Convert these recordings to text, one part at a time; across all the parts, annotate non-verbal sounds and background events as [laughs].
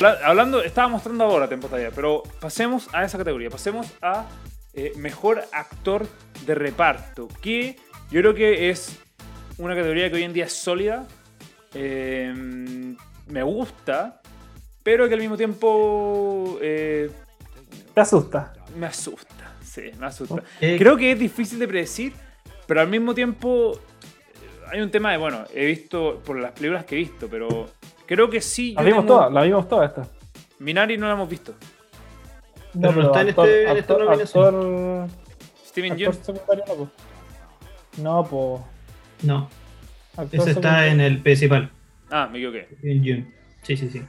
Habla- Hablando, estaba mostrando ahora Tempo Talla, pero pasemos a esa categoría. Pasemos a eh, mejor actor de reparto, que yo creo que es una categoría que hoy en día es sólida. eh, me gusta, pero que al mismo tiempo eh, Te asusta. me asusta. Sí, me asusta. Creo que es difícil de predecir, pero al mismo tiempo eh, hay un tema de, bueno, he visto por las películas que he visto, pero creo que sí. La vimos tengo- todas, la vimos todas esta. Minari no la hemos visto. Pero no está en este- en esta nominación. actor, Steven actor Yeun. no, po. No, Actor eso está secundario. en el principal. Ah, me equivoqué. En June. Sí, sí, sí.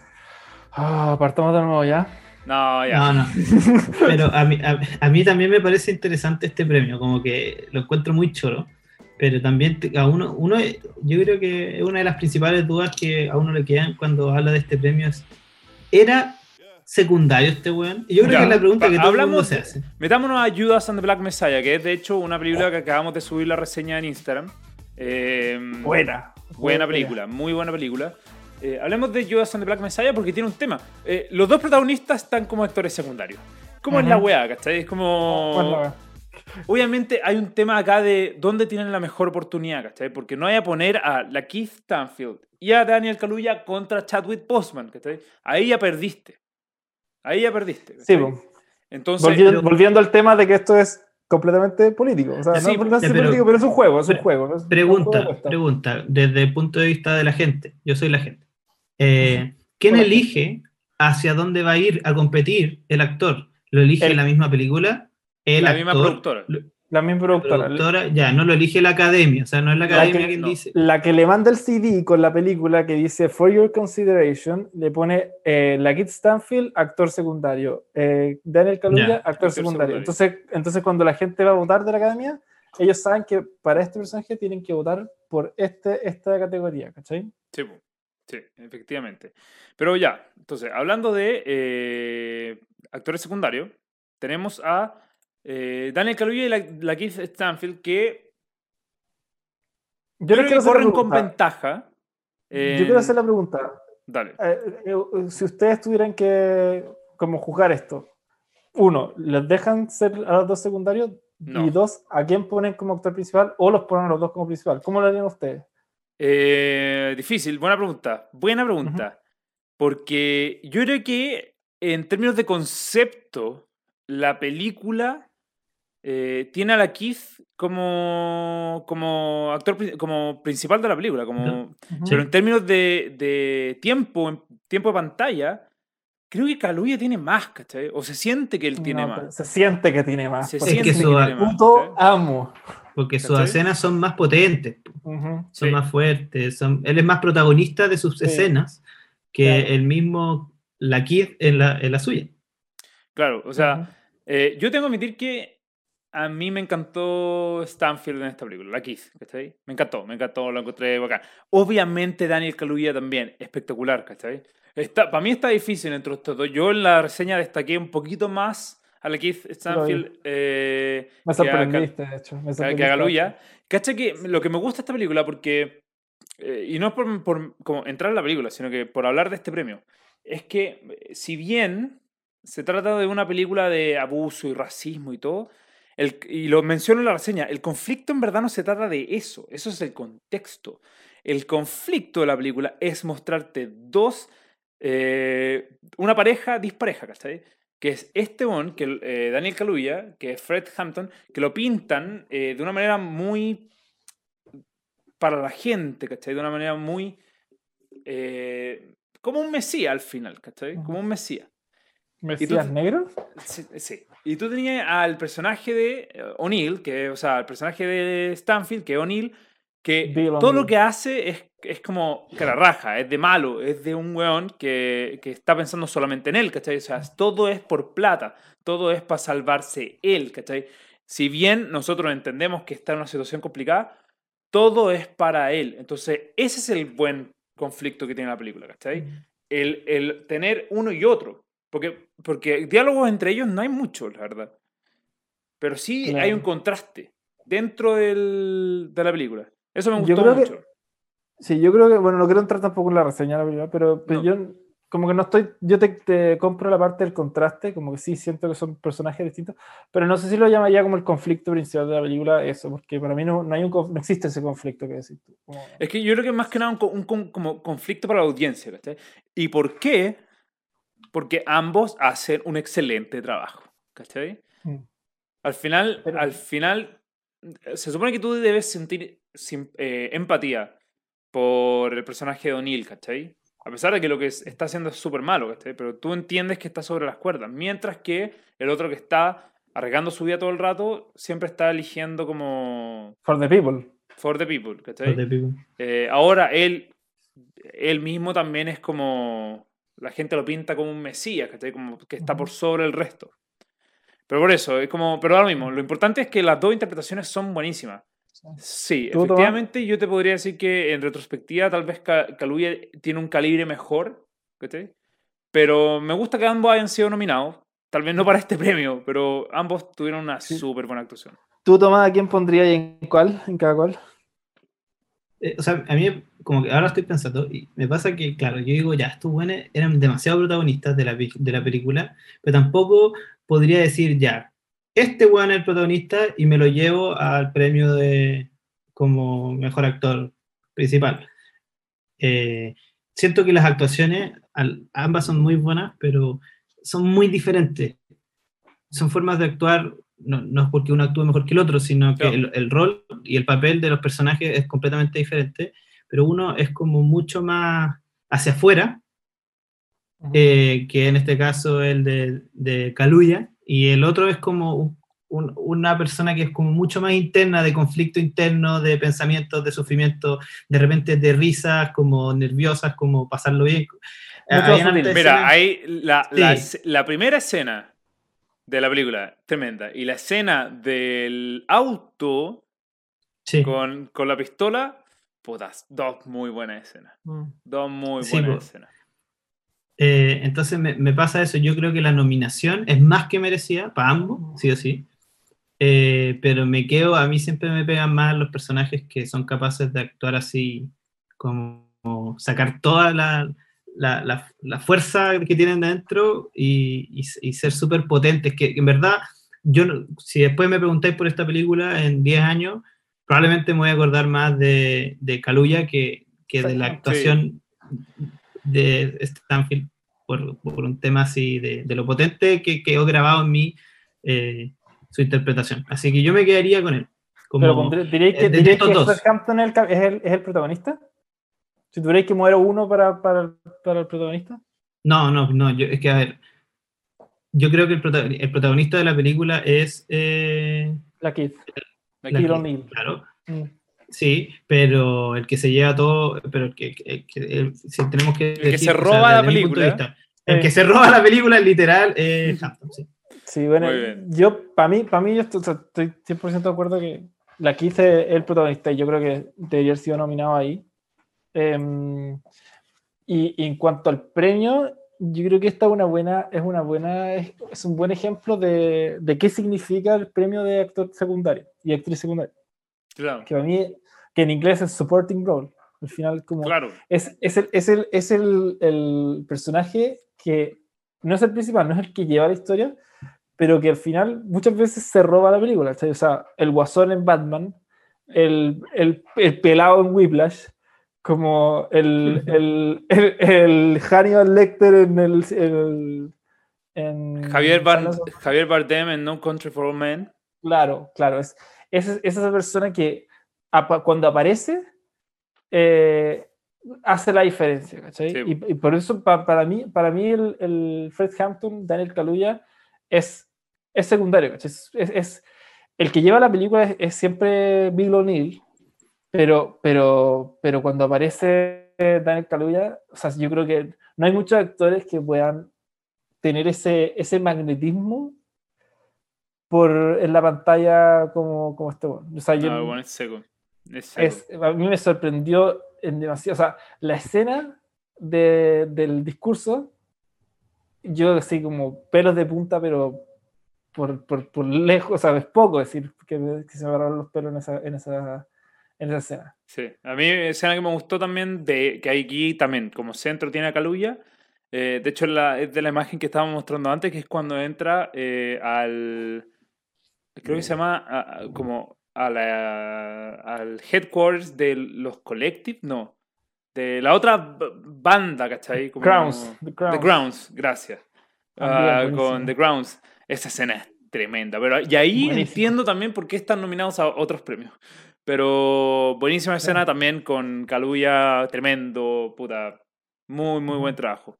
Ah, partamos de nuevo ya. No, ya. No, no. [laughs] Pero a mí, a, a mí también me parece interesante este premio, como que lo encuentro muy choro. Pero también te- a uno, uno, yo creo que una de las principales dudas que a uno le quedan cuando habla de este premio es, ¿era secundario este weón? Y yo creo Ya, que es la pregunta que todo el mundo hablamos se hace. Metámonos a Judas and the Black Messiah, que es de hecho una película que acabamos de subir la reseña en Instagram. Eh, Buena. Buena película, muy buena película. Eh, hablemos de Judas and the Black Messiah porque tiene un tema. Eh, los dos protagonistas están como actores secundarios. ¿Cómo es la weá, cachai? Es como... Obviamente hay un tema acá de dónde tienen la mejor oportunidad, ¿cachai? Porque no hay a poner a la Keith Stanfield y a Daniel Kaluuya contra Chadwick Boseman, ¿cachai? Ahí ya perdiste. Ahí ya perdiste. sí. Entonces, volviendo, pero- volviendo al tema de que esto es completamente político. O sea, Sí, no, no es pero- político, pero es un juego, es un pre- juego. no es- no es un juego de Pregunta, pregunta, desde el punto de vista de la gente, yo soy la gente. Eh, ¿Quién elige hacia dónde va a ir a competir el actor? ¿Lo elige El- la misma película? El la actor, misma productora. lo- La misma productora. productora, ya, no lo elige la academia, o sea, no es la La academia que- quien no. dice. La que le manda el CD con la película que dice For Your Consideration, le pone eh, la Kit Stanfield, actor secundario. eh, Daniel Kaluuya, Ya, actor, actor secundario. secundario. Entonces, entonces, cuando la gente va a votar de la academia, ellos saben que para este personaje tienen que votar por este, esta categoría, ¿cachai? Sí, sí, efectivamente. Pero ya, entonces, hablando de eh, actores secundarios, tenemos a eh, Daniel Kaluuya y la, la Keith Stanfield que Yo, creo que corren con ventaja. Yo quiero hacer la pregunta. Dale. Eh, eh, si ustedes tuvieran que como juzgar esto, uno, ¿les dejan ser a los dos secundarios? No. Y dos, ¿a quién ponen como actor principal o los ponen a los dos como principal? ¿Cómo lo harían ustedes? Eh, difícil, buena pregunta. Buena pregunta. Porque yo creo que en términos de concepto, la película eh, tiene a la Keith como, como actor como principal de la película. Como, Pero en términos de, de tiempo, en tiempo de pantalla, creo que Kaluuya tiene más, ¿cachai? O se siente que él tiene No, más. Se siente que tiene más. Se porque siente que su- puto amo. Porque sus ¿Cachai? escenas son más potentes, son Sí. más fuertes, son, él es más protagonista de sus Sí. escenas que Claro. el mismo la Kid en la, en la suya. Claro, o sea. Eh, yo tengo que admitir que a mí me encantó Stanfield en esta película, la Keith, ¿cachai? Me encantó, me encantó, lo encontré bacán. Obviamente Daniel Kaluuya también, espectacular, ¿cachai? Está, para mí está difícil entre estos dos. Yo en la reseña destaqué un poquito más a la Keith Stanfield eh, Me que a sorprendiste, de hecho. Me que a- que sorprendiste lo que me gusta esta película, porque, eh, y no es por, por como entrar en la película, sino que por hablar de este premio, es que eh, si bien se trata de una película de abuso y racismo y todo, el, y lo menciono en la reseña, el conflicto en verdad no se trata de eso, eso es el contexto. El conflicto de la película es mostrarte dos, eh, una pareja dispareja, ¿cachai? Que es este one, que eh, Daniel Kaluuya, que es Fred Hampton, que lo pintan eh, de una manera muy para la gente, ¿cachai? De una manera muy eh, como un mesías al final, ¿cachai? Como un mesías. ¿Mesías tú- negro? Sí, sí. Y tú tenías al personaje de eh, O'Neill, que, o sea, el personaje de Stanfield, que es O'Neill, que Bill todo lo que hace es, es como que la raja, es de malo, es de un weón que, que está pensando solamente en él, ¿cachai? O sea, todo es por plata, todo es para salvarse él, ¿cachai? Si bien nosotros entendemos que está en una situación complicada, todo es para él. Entonces, ese es el buen conflicto que tiene la película, ¿cachai? el, el tener uno y otro. Porque, porque diálogos entre ellos no hay mucho, la verdad. Pero sí Claro. hay un contraste dentro del, de la película. Eso me gustó creo que- mucho. Sí, yo creo que, bueno, no quiero entrar tampoco en la reseña de la película, pero, pero No. yo como que no estoy, yo te, te, compro la parte del contraste, como que sí siento que son personajes distintos, pero no sé si lo llamaría como el conflicto principal de la película, eso, porque para mí no, no hay un, no existe ese conflicto que decir tú. Como... Es que yo creo que más que nada un, un, como conflicto para la audiencia. ¿Y por qué? Porque ambos hacen un excelente trabajo, ¿cachai? Mm. Al final, pero... al final, se supone que tú debes sentir eh, empatía por el personaje de O'Neill, ¿cachai? A pesar de que lo que está haciendo es súper malo, ¿cachai? Pero tú entiendes que está sobre las cuerdas. Mientras que el otro que está arriesgando su vida todo el rato, siempre está eligiendo como... For the people. For the people, ¿cachai? Eh, ahora él, él mismo también es como... La gente lo pinta como un mesías, ¿cachai? Como que está por sobre el resto. Pero por eso, es como... Pero ahora mismo, lo importante es que las dos interpretaciones son buenísimas. Sí, efectivamente yo te podría decir que en retrospectiva tal vez Kaluuya tiene un calibre mejor, pero me gusta que ambos hayan sido nominados, tal vez no para este premio, pero ambos tuvieron una súper buena actuación. ¿Tú, Tomás, a quién pondrías y en cuál, en cada cual? Eh, o sea, a mí, como que ahora estoy pensando, y me pasa que, claro, yo digo, ya, estos buenos eran demasiado protagonistas de la, de la película, pero tampoco podría decir, ya, este weón es el protagonista y me lo llevo al premio de como mejor actor principal. Eh, siento que las actuaciones, ambas son muy buenas, pero son muy diferentes. Son formas de actuar, no, es porque uno actúe mejor que el otro, sino que el, rol y el papel de los personajes es completamente diferente, pero uno es como mucho más hacia afuera, eh, que en este caso el de, de Kaluuya, y el otro es como una persona que es como mucho más interna, de conflicto interno, de pensamientos, de sufrimiento, de repente de risas, como nerviosas, como pasarlo bien. Mira, hay la, la, primera escena de la película, tremenda, y la escena del auto con, con, la pistola, putas, dos muy buenas escenas. Mm. Dos muy buenas escenas. Eh, entonces me, me, pasa eso, yo creo que la nominación es más que merecida para ambos, sí o sí. Eh, pero me quedo, a mí siempre me pegan más los personajes que son capaces de actuar así, como, sacar toda la, la, la, fuerza que tienen dentro y, y, ser súper potentes, que en verdad, yo si después me preguntáis por esta película en 10 años, probablemente me voy a acordar más de, de Kaluuya que, que de la actuación de Stanfield por, por, un tema así de, de lo potente que quedó grabado en mí eh, su interpretación. Así que yo me quedaría con él. Como, Pero diréis que, diréis que Hampton es el, es, el, protagonista. Si tuvierais que mover uno para, para, para, el protagonista. No, no, no. Yo, es que a ver. Yo creo que el, protagonista, el protagonista de la película es. Eh, la Kid, Claro. Mm. Sí, pero el que se lleva todo, pero el que, si tenemos que... El que se roba la película. el que se roba la película literal es Hampton, sí. Sí, bueno, yo, para mí, para mí, yo estoy, 100% de acuerdo que la quise el protagonista y yo creo que debería haber sido nominado ahí. Em, y, en cuanto al premio, yo creo que esta es una buena, es una buena, es, un buen ejemplo de, de, qué significa el premio de actor secundario y actriz secundaria. Claro. Que para mí, que en inglés es supporting role. Al final, como claro. es, es, el, es, el, es el, el personaje que no es el principal, no es el que lleva la historia, pero que al final muchas veces se roba la película. O sea, el guasón en Batman, el, el pelado en Whiplash, como [laughs] el, el, el, Hannibal Lecter en el... en Javier, Javier Bardem en No Country for All Men. Claro, claro. Es, es, esa persona que cuando aparece eh, hace la diferencia, ¿cachai? Y, y, por eso para mí, para mí el, el Fred Hampton, Daniel Kaluuya, es es secundario, es, es, el que lleva la película es, siempre Bill O'Neill, pero, pero, pero cuando aparece Daniel Kaluuya, o sea, yo creo que no hay muchos actores que puedan tener ese, ese magnetismo por, en la pantalla como, como este bueno. O sea, yo, ah, bueno, es seco. a mí me sorprendió en demasiado. O sea, la escena de, del discurso, yo así como pelos de punta, pero por, por, por lejos, sabes, poco decir que, que se me agarraron los pelos en esa, en esa, en esa escena. Sí, a mí escena que me gustó también, de que aquí también como centro tiene a Caluya, Eh, de hecho, la, es de la imagen que estábamos mostrando antes, que es cuando entra eh, al. Creo que se llama como a la, al headquarters de los Collective, no. De la otra banda, ¿cachai? Como, Grounds. The Grounds, gracias. Ah, con The Grounds. Esa escena es tremenda. Pero, y ahí entiendo también por qué están nominados a otros premios. Pero buenísima escena también con Kaluuya, tremendo, puta. Muy, muy buen trabajo.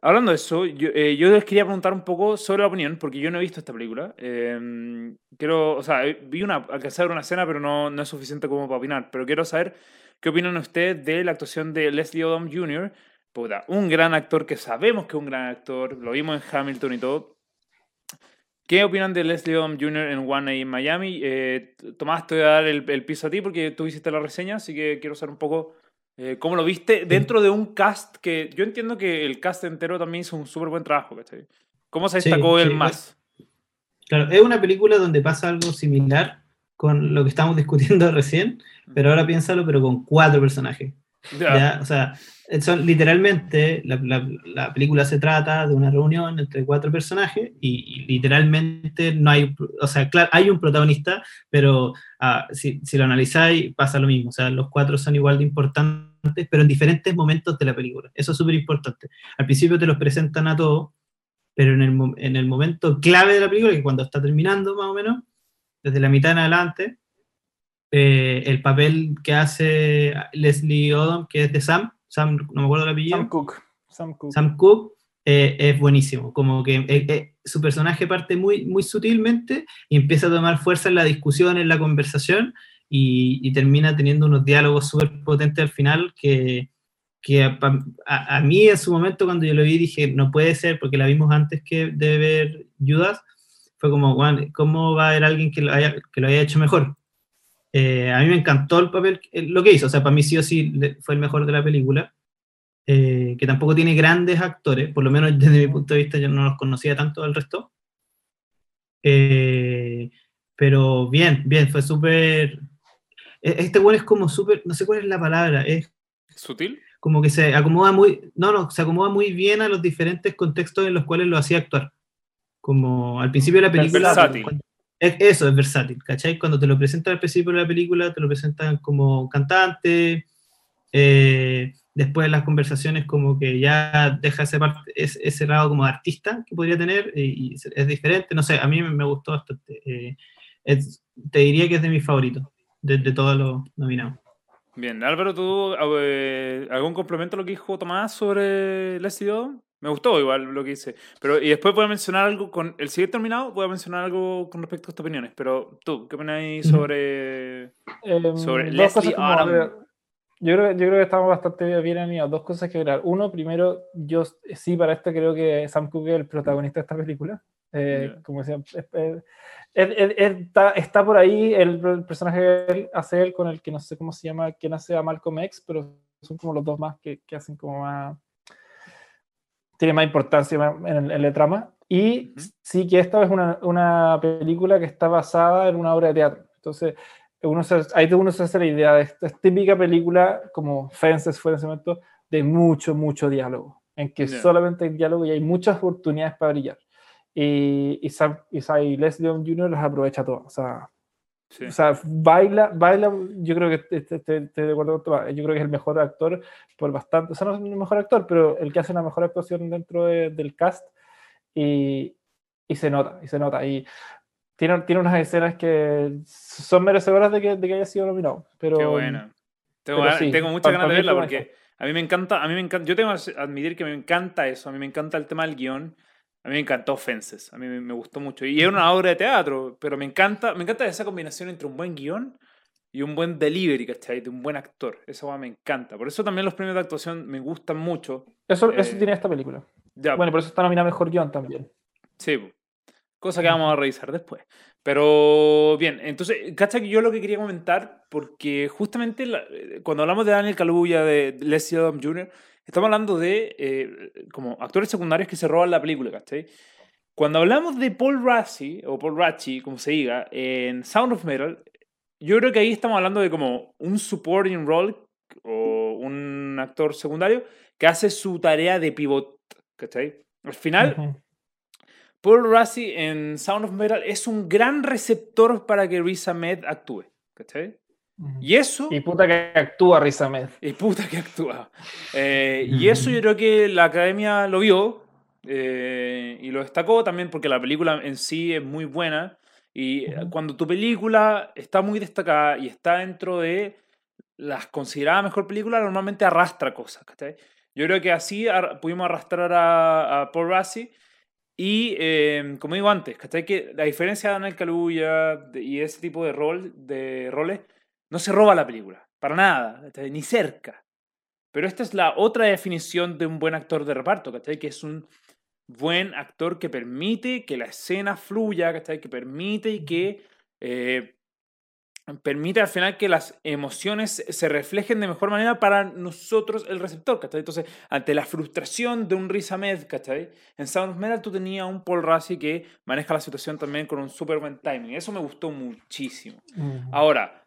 Hablando de eso, yo, eh, yo, les quería preguntar un poco sobre la opinión, porque yo no he visto esta película. Eh, quiero, o sea, vi una, alcanzar una escena, pero no, no es suficiente como para opinar. Pero quiero saber qué opinan ustedes de la actuación de Leslie Odom Jr., puta, un gran actor que sabemos que es un gran actor, lo vimos en Hamilton y todo. ¿Qué opinan de Leslie Odom Jr. en One in Miami? Eh, Tomás, te voy a dar el, el, piso a ti porque tú hiciste la reseña, así que quiero saber un poco eh, ¿Cómo lo viste dentro de un cast que yo entiendo que el cast entero también hizo un súper buen trabajo? ¿Cómo se destacó él más? Claro, es una película donde pasa algo similar con lo que estamos [laughs] discutiendo recién, pero ahora piénsalo, pero con cuatro personajes. O sea, son, literalmente la, la, película se trata de una reunión entre cuatro personajes y, literalmente no hay, o sea, claro, hay un protagonista, pero ah, si, si, lo analizáis pasa lo mismo, o sea, los cuatro son igual de importantes, pero en diferentes momentos de la película. Eso es súper importante. Al principio te los presentan a todos, pero en el, en el momento clave de la película, que cuando está terminando más o menos, desde la mitad en adelante, eh, el papel que hace Leslie Odom, que es de Sam, Sam, no me acuerdo el apellido. Sam Cook. Sam Cook, Sam Cook eh, es buenísimo. Como que eh, su personaje parte muy, muy sutilmente y empieza a tomar fuerza en la discusión, en la conversación y, termina teniendo unos diálogos súper potentes al final que, que a, mí en su momento cuando yo lo vi dije, no puede ser porque la vimos antes que de ver Judas, fue como, ¿cómo va a haber alguien que lo haya, que lo haya hecho mejor? Eh, a mí me encantó el papel, lo que hizo, o sea, para mí sí o sí fue el mejor de la película, eh, que tampoco tiene grandes actores, por lo menos [laughs] desde mi punto de vista yo no los conocía tanto al resto. Eh, pero bien, bien, fue súper... E, este bueno es como súper, no sé cuál es la palabra, es... ¿Sutil? Como que se acomoda muy, no, no, se acomoda muy bien a los diferentes contextos en los cuales lo hacía actuar. Como al principio de la película... Es, eso es versátil, ¿cachai? Cuando te lo presentan al principio de la película, te lo presentan como cantante, eh, después las conversaciones como que ya deja ese, parte, ese, lado como artista que podría tener y, es diferente, no sé, a mí me, gustó bastante. Eh, te diría que es de mis favoritos, de, de todos los nominados. Bien, Álvaro, ¿tú eh, algún complemento a lo que dijo Tomás sobre Leslie me gustó igual lo que hice. Pero, y después voy a mencionar algo con. El siguiente terminado, voy a mencionar algo con respecto a estas opiniones. Pero tú, ¿qué opináis sobre. Em, sobre Leslie Adam? Yo creo, yo creo que estamos bastante bien alineados. Dos cosas que ver. Uno, primero, yo sí, para esto creo que Sam Cooke es el protagonista de esta película. Eh, como decía, está, está, por ahí el, personaje que él, hace él con el que no sé cómo se llama, quien hace a Malcolm X, pero son como los dos más que, que hacen como más tiene más importancia en el, trama. Y sí que esta es una, una, película que está basada en una obra de teatro. Entonces, uno se, ahí uno se hace la idea de esta típica película, como Fences fue en ese momento, de mucho, mucho diálogo, en que solamente hay diálogo y hay muchas oportunidades para brillar. Y, y, Sam, y, Leslie Jr. las aprovecha todas. O sea, o sea, baila, baila, yo creo que te, de acuerdo yo creo que es el mejor actor por bastante, o sea, no es el mejor actor, pero el que hace la mejor actuación dentro del cast y, y, se nota, y se nota. Y tiene, tiene unas escenas que son merecedoras de que, de que haya sido nominado. Pero, Qué bueno. Tengo, tengo muchas ganas de verla porque a mí me encanta, a mí me encanta, yo tengo que admitir que me encanta eso, a mí me encanta el tema del guion a mí me encantó Fences, a mí me gustó mucho. Y es una obra de teatro, pero me encanta, me encanta esa combinación entre un buen guion y un buen delivery, ¿cachai? De un buen actor. Eso me encanta. Por eso también los premios de actuación me gustan mucho. Eso, eso eh, tiene esta película. Ya. Bueno, por eso está nominada Mejor Guión también. Sí, cosa que vamos a revisar después. Pero bien, entonces, ¿cachai? Que yo lo que quería comentar, porque justamente cuando hablamos de Daniel Kaluuya, de Leslie Adam Jr., Estamos hablando de eh, como actores secundarios que se roban la película, ¿cachai? Cuando hablamos de Paul Rassi, o Paul Ratchi, como se diga, en Sound of Metal, yo creo que ahí estamos hablando de como un supporting role o un actor secundario que hace su tarea de pivot. ¿Cachai? Al final, Paul Rassi en Sound of Metal es un gran receptor para que Riz Ahmed actúe. ¿Cachai? Y eso. Y puta que actúa Riz Ahmed. Y puta que actúa. Eh, y eso yo creo que la academia lo vio eh, y lo destacó también porque la película en sí es muy buena. Y cuando tu película está muy destacada y está dentro de las consideradas mejor película, normalmente arrastra cosas. ¿cachai? Yo creo que así pudimos arrastrar a, Paul Rassi. Y em, como digo antes, ¿cachai? Que la diferencia de Daniel Kaluuya y ese tipo de, rol, de roles no se roba la película, para nada, ni cerca. Pero esta es la otra definición de un buen actor de reparto, ¿cachai? Que es un buen actor que permite que la escena fluya, ¿cachai? Que permite y que eh, permite al final que las emociones se reflejen de mejor manera para nosotros, el receptor, ¿cachai? Entonces, ante la frustración de un Riz Ahmed, ¿cachai? En Sound of Metal tú tenías un Paul Rassi que maneja la situación también con un súper buen timing. Eso me gustó muchísimo. Ahora,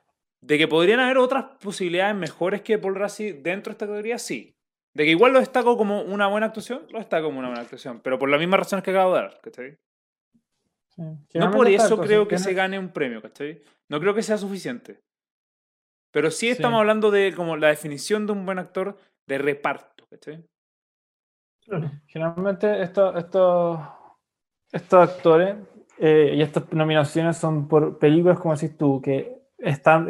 de que podrían haber otras posibilidades mejores que Paul Rassi dentro de esta categoría, sí. De que igual lo destaco como una buena actuación, lo destaco como una buena actuación. Pero por las mismas razones que acabo de dar, ¿cachai? No por eso creo que se gane un premio, ¿cachai? No creo que sea suficiente. Pero sí estamos hablando de como la definición de un buen actor de reparto, ¿cachai? Generalmente estos, estos, estos actores eh, y estas nominaciones son por películas, como decís tú, que están,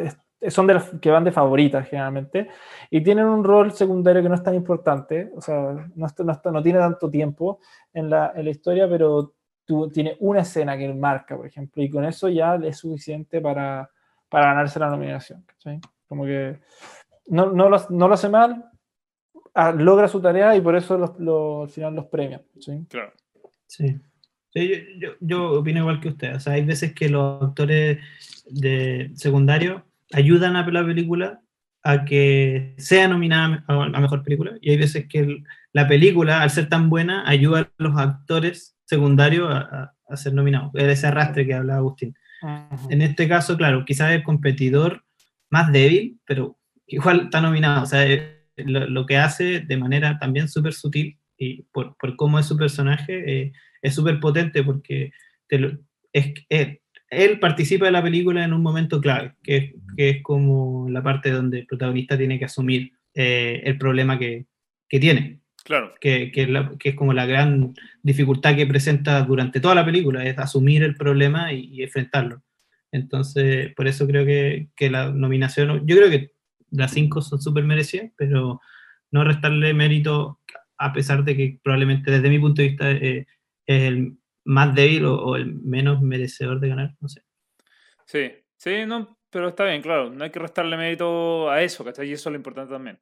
son de las que van de favoritas generalmente y tienen un rol secundario que no es tan importante, o sea, no, no, no tiene tanto tiempo en la, en la historia, pero tú, tiene una escena que marca, por ejemplo, y con eso ya es suficiente para, para ganarse la nominación. Como que no, no, lo, no, lo, hace mal, ah, logra su tarea y por eso al final los premia. ¿sí? Claro. Sí. yo, yo, opino igual que usted. O sea, hay veces que los actores de secundario ayudan a la película a que sea nominada a mejor película y hay veces que la película, al ser tan buena, ayuda a los actores secundarios a, ser nominados. Ese arrastre que hablaba Agustín. En este caso, claro, quizás el competidor más débil, pero igual está nominado. O sea, eh, lo, que hace de manera también súper sutil y por, por, cómo es su personaje, eh, es súper potente porque es, es, él participa de la película en un momento clave, que, que es como la parte donde el protagonista tiene que asumir eh, el problema que, que, tiene. Claro. Que, que, es como la gran dificultad que presenta durante toda la película, es asumir el problema y, enfrentarlo. Entonces, por eso creo que, que, la nominación, yo creo que las cinco son súper merecidas, pero no restarle mérito, a pesar de que probablemente desde mi punto de vista eh, es el más débil o, el menos merecedor de ganar, no sé. Sí, sí, no, pero está bien, claro, no hay que restarle mérito a eso, ¿cachai? Y eso es lo importante también.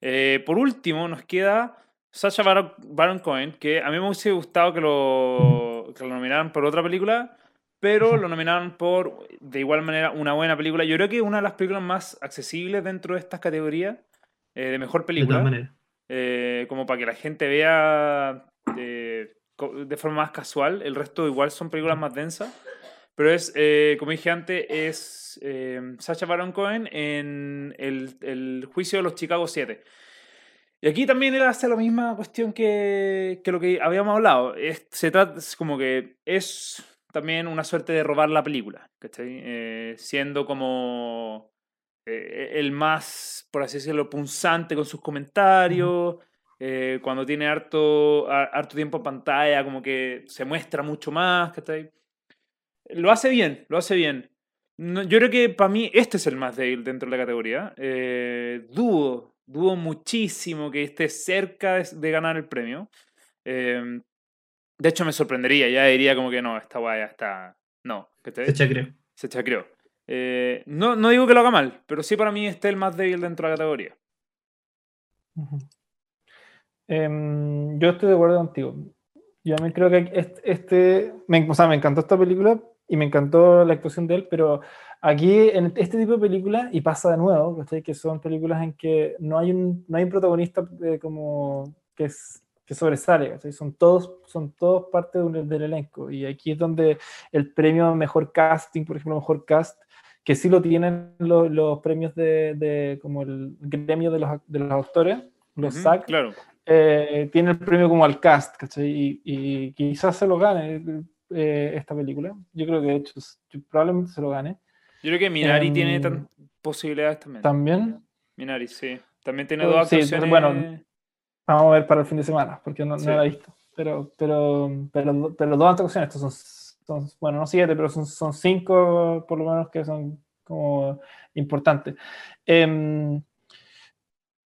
Eh, por último, nos queda Sacha Baron, Cohen, que a mí me hubiese gustado que lo, que lo nominaran por otra película, pero lo nominaron por, de igual manera, una buena película. Yo creo que es una de las películas más accesibles dentro de estas categorías eh, de mejor película. De eh, como para que la gente vea de forma más casual. El resto igual son películas más densas. Pero es, eh, como dije antes, es eh, Sacha Baron Cohen en el, el, juicio de los Chicago 7. Y aquí también él hace la misma cuestión que, que lo que habíamos hablado. Es, se trata, es como que es también una suerte de robar la película, eh, siendo como el más, por así decirlo, punzante con sus comentarios, eh, cuando tiene harto, harto tiempo en pantalla, como que se muestra mucho más, Lo hace bien, lo hace bien. yo creo que para mí este es el más débil dentro de la categoría. Eh, dudo, dudo muchísimo que esté cerca de, ganar el premio. Eh, de hecho, me sorprendería, ya diría como que no, esta guay ya está. No, Se chacreó. Se chacreó. Eh, no, no digo que lo haga mal, pero sí para mí este es el más débil dentro de la categoría. Em, yo estoy de acuerdo contigo. Yo también creo que este, me, o sea, me encantó esta película y me encantó la actuación de él, pero aquí en este tipo de películas, y pasa de nuevo, que son películas en que no hay un, no hay un protagonista eh, como que, es, que sobresale, son todos, son todos parte del elenco, y aquí es donde el premio mejor casting, por ejemplo, mejor cast, que sí lo tienen los, premios de, de, como el gremio de los, de los autores, los SAC, claro eh, tiene el premio como al cast, ¿cachai? Y, quizás se lo gane eh, esta película. Yo creo que de hecho probablemente se lo gane. Yo creo que Minari tiene em, posibilidades también. ¿También? Minari, sí. También tiene dos actuaciones. bueno, vamos a ver para el fin de semana, porque no, no la he visto. Pero, pero, pero, pero dos actuaciones, estos son, bueno, no siete, pero son, son cinco por lo menos que son como importantes. Em,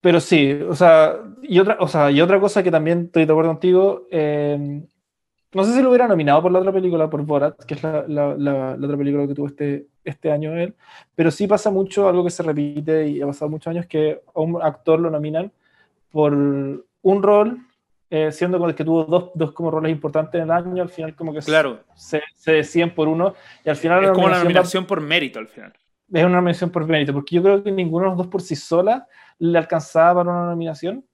pero sí, o sea, y otra, o sea, y otra cosa que también estoy de acuerdo contigo, em, no sé si lo hubiera nominado por la otra película, por Borat, que es la, la, la, otra película que tuvo este, este año él, pero sí pasa mucho, algo que se repite y ha pasado muchos años, que a un actor lo nominan por un rol, eh, siendo que tuvo dos, dos, como roles importantes en el año, al final como que claro. se, se decían por uno, y al final... Es como una nominación por mérito al final. Es una nominación por mérito, porque yo creo que ninguno de los dos por sí sola le alcanzaba para una nominación,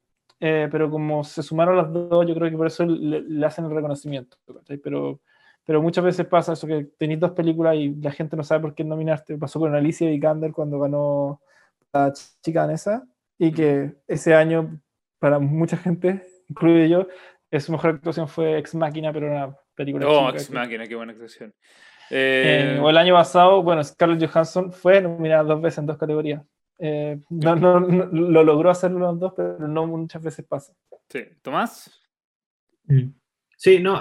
eh, pero como se sumaron las dos, yo creo que por eso le, hacen el reconocimiento. Pero, pero muchas veces pasa eso que tenéis dos películas y la gente no sabe por qué nominarte. Pasó con Alicia Vikander cuando ganó la chica danesa y que ese año, para mucha gente, incluido yo, su mejor actuación fue Ex Máquina, pero una película. Oh, Ex Máquina, qué buena actuación. Eh, o el año pasado, bueno, Scarlett Johansson fue nominada dos veces en dos categorías. Eh, no, no, lo logró hacerlo los dos, pero no muchas veces pasa. Sí. ¿Tomás? Mm. Sí, no,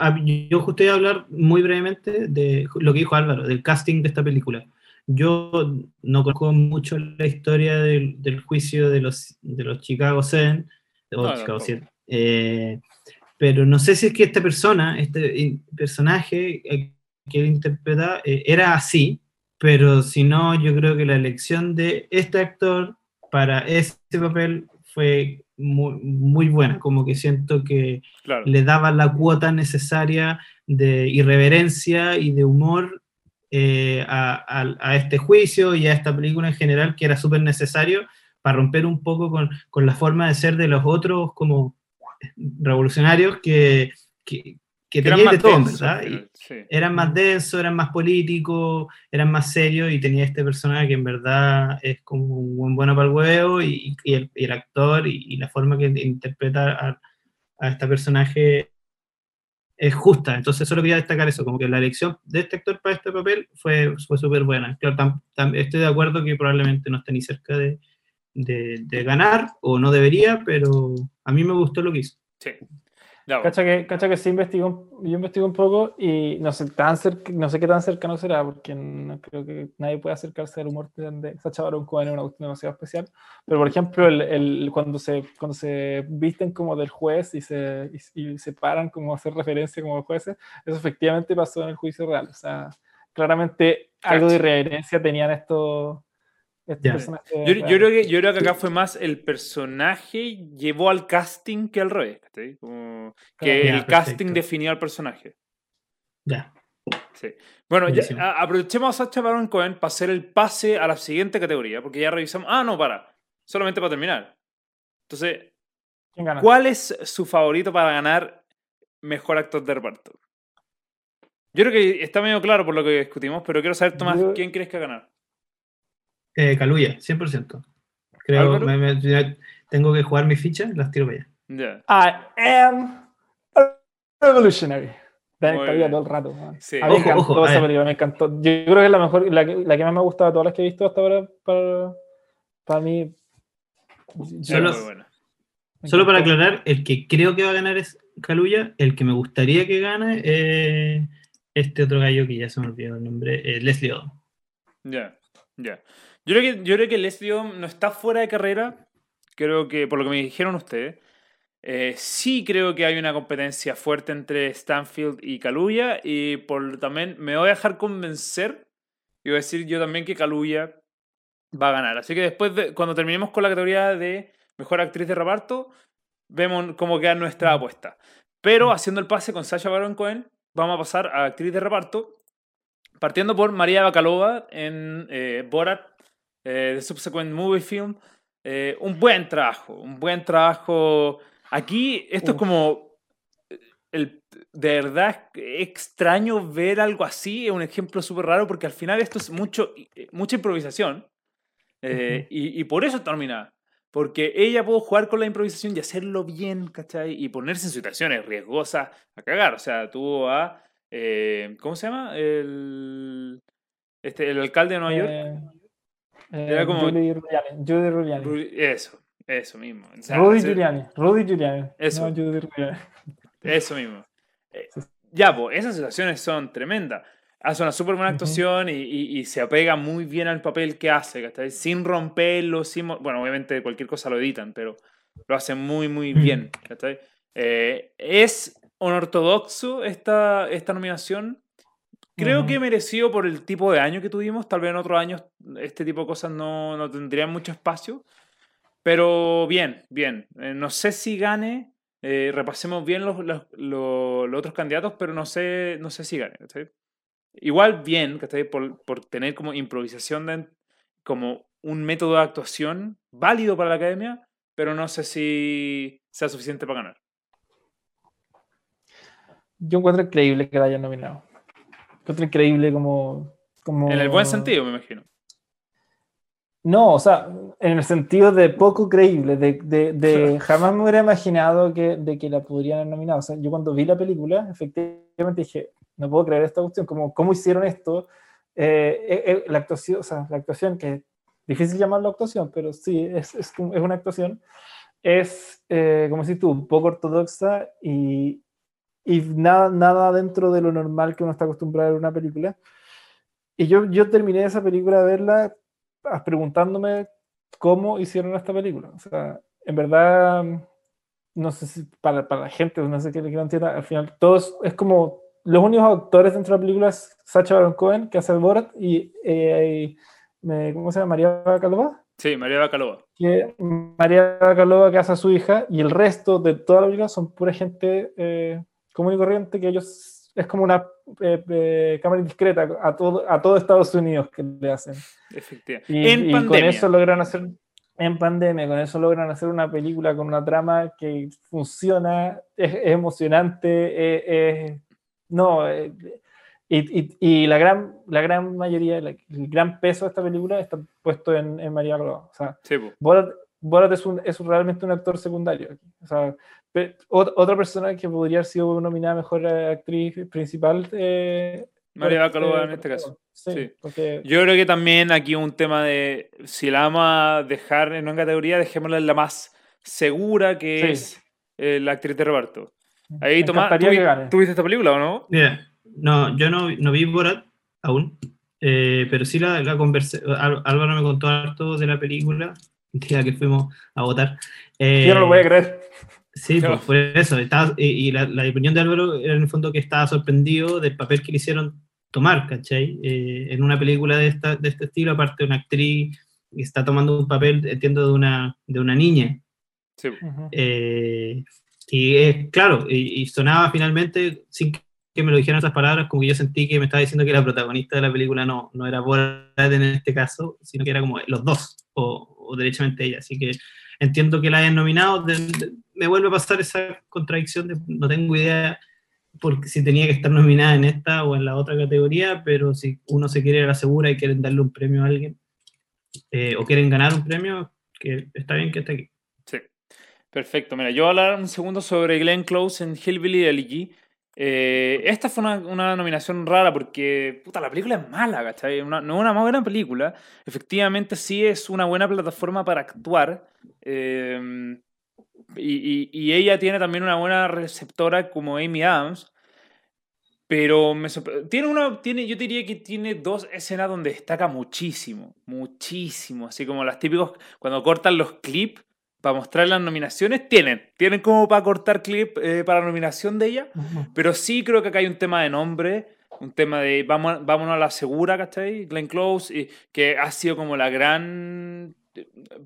yo justo iba a hablar muy brevemente de lo que dijo Álvaro, del casting de esta película. Yo no conozco mucho la historia del, del juicio de los, de los Chicago 7, o Chicago 7, eh, pero no sé si es que esta persona, este personaje que él interpreta, eh, era así, pero si no, yo creo que la elección de este actor para este papel fue muy, muy buena, como que siento que le daba la cuota necesaria de irreverencia y de humor eh, a, a, este juicio y a esta película en general, que era súper necesario para romper un poco con, con, la forma de ser de los otros como revolucionarios que, que, que tenían de todo, ¿verdad? Eran más densos, eran más políticos, eran más serios y tenía este personaje que en verdad es como un buen bueno para el huevo y, y, el, actor y, la forma que interpreta a, a este personaje es justa. Entonces solo quería destacar eso, como que la elección de este actor para este papel fue, fue súper buena. Claro, estoy de acuerdo que probablemente no esté ni cerca de, de, de, ganar o no debería, pero a mí me gustó lo que hizo. Sí. Cacha que, cacha que sí investigó, yo investigo un poco y no sé, tan no sé qué tan cercano será, porque no creo que nadie puede acercarse al humor de Sacha Baron Cohen, es una cuestión demasiado especial. Pero, por ejemplo, el, el, cuando, se, cuando se visten como del juez y se, y, se paran como a hacer referencia como jueces, eso efectivamente pasó en el juicio real. O sea, claramente algo de irreverencia tenían estos este yo, yo, creo que, yo creo que acá fue más el personaje llevó al casting que al revés. que el casting definió al personaje. Ya. Sí. Bueno, aprovechemos a Sacha Baron Cohen para hacer el pase a la siguiente categoría, porque ya revisamos. Ah, no, para. Solamente para terminar. Entonces, ¿cuál es su favorito para ganar mejor actor de reparto? Yo creo que está medio claro por lo que discutimos, pero quiero saber, Tomás, ¿quién crees que va a ganar? Eh, Caluya, 100%. Creo que tengo que jugar mi ficha, las tiro para allá. I am revolutionary. Caluya todo el rato. Sí. A mí me encantó esa película, me encantó. Yo creo que es la mejor, la, la que más me ha gustado de todas las que he visto hasta ahora para, para mí. Solo, solo para aclarar, el que creo que va a ganar es Caluya, el que me gustaría que gane es este otro gallo que ya se me olvidó el nombre, eh, Leslie Odom. Ya, ya. Yo creo que, yo creo que Leslie no está fuera de carrera. Creo que, por lo que me dijeron ustedes, eh, sí creo que hay una competencia fuerte entre Stanfield y Kaluuya. Y por también me voy a dejar convencer. Y voy a decir yo también que Kaluuya va a ganar. Así que después, de, cuando terminemos con la categoría de mejor actriz de reparto, vemos cómo queda nuestra apuesta. Pero haciendo el pase con Sasha Baron Cohen, vamos a pasar a actriz de reparto. Partiendo por María Bacalova en eh, Borat eh, de Subsequent Movie Film. Eh, un buen trabajo, un buen trabajo. Aquí esto es como... Eh, el, de verdad extraño ver algo así, es un ejemplo súper raro porque al final esto es mucho, mucha improvisación y, y, por eso termina. porque ella pudo jugar con la improvisación y hacerlo bien, ¿cachai? Y ponerse en situaciones riesgosas a cagar. O sea, tuvo a. Eh, ¿Cómo se llama? El, este, el alcalde de Nueva York. Eh, Era como. Judy Ruliani. Eso, eso mismo. Rudy Giuliani. Rudy Giuliani. Eso. Eso mismo. [laughs] Ya, pues, esas situaciones son tremendas hace una súper buena actuación y, se apega muy bien al papel que hace, Sin romperlo, sin... Bueno, obviamente cualquier cosa lo editan, pero lo hace muy, muy bien, eh, es unortodoxo esta, esta nominación. Creo que merecido por el tipo de año que tuvimos. Tal vez en otros años este tipo de cosas no, no tendrían mucho espacio. Pero bien, bien. Eh, no sé si gane. Eh, repasemos bien los, los, los, otros candidatos, pero no sé, no sé si gane. Igual bien, Por, por tener como improvisación de, como un método de actuación válido para la academia, pero no sé si sea suficiente para ganar. Yo encuentro increíble que la hayan nominado. Encuentro increíble como, como... En el buen sentido, me imagino. No, o sea, en el sentido de poco creíble, de, de, de jamás me hubiera imaginado que, de que la podrían haber nominado. O sea, yo cuando vi la película, efectivamente dije, no puedo creer esta cuestión, como, ¿cómo hicieron esto? Eh, eh, eh, la actuación, o sea, la actuación, que difícil llamarlo actuación, pero sí, es, es, es una actuación, es, como si tú, poco ortodoxa y, y nada, nada dentro de lo normal que uno está acostumbrado a ver una película. Y yo, yo terminé esa película de verla ah, preguntándome cómo hicieron esta película. O sea, en verdad, no sé si para, para la gente, no sé qué le entender, al final todo es como los únicos actores dentro de la película es Sacha Baron Cohen, que hace el Borat, y, eh, ¿cómo se llama? María Bacalova. Sí, María Bacalova. Que, María Bacalova, que hace a su hija, y el resto de toda la película son pura gente eh, común y corriente, que ellos es como una eh, cámara indiscreta a todo, a todo Estados Unidos que le hacen. Efectivamente. Y, en y con eso logran hacer en pandemia, con eso logran hacer una película con una trama que funciona, es, emocionante, es, no, eh, y, y, la, gran, la gran mayoría, el gran peso de esta película está puesto en, en María Globo. O sea, Borat, es, un, es realmente un actor secundario. O sea, otra persona que podría haber sido nominada mejor actriz principal. Eh, María Bacalova en este caso. Sí, Yo creo que también aquí un tema de si la vamos a dejar en una categoría, dejémosla en la más segura que es eh, la actriz de reparto. Ahí, Tomás, ¿tú, viste esta película o no? Mira, no, yo no, no vi Borat aún, eh, pero sí la, la, conversé. Álvaro me contó harto de la película, el día que fuimos a votar. Eh, yo no lo voy a creer. Sí, pues por eso. Estaba, y, la, la, opinión de Álvaro era en el fondo que estaba sorprendido del papel que le hicieron tomar, ¿cachai? Eh, en una película de, esta, de este estilo, aparte de una actriz que está tomando un papel, entiendo, de una, de una niña. Sí. eh, y es claro, y, sonaba finalmente, sin que me lo dijeran esas palabras, como que yo sentí que me estaba diciendo que la protagonista de la película no, no era Borat en este caso, sino que era como los dos, o, o derechamente ella. Así que entiendo que la hayan nominado. me vuelve a pasar esa contradicción de no tengo idea porque si tenía que estar nominada en esta o en la otra categoría, pero si uno se quiere ir a la segura y quieren darle un premio a alguien, eh, o quieren ganar un premio, que está bien que esté aquí. Perfecto, mira, yo voy a hablar un segundo sobre Glenn Close en Hillbilly Elegy. Eh, esta fue una, nominación rara porque, puta, la película es mala, ¿cachai? no es una muy buena película. Efectivamente, sí es una buena plataforma para actuar. Eh, y, ella tiene también una buena receptora como Amy Adams. Pero me tiene una, tiene, yo diría que tiene dos escenas donde destaca muchísimo, muchísimo. Así como las típicos, cuando cortan los clips para mostrar las nominaciones, tienen. Tienen como para cortar clip eh, para la nominación de ella. Pero sí creo que acá hay un tema de nombre, un tema de vamos, vámonos a la segura, ¿cachai? Glenn Close, y, que ha sido como la gran.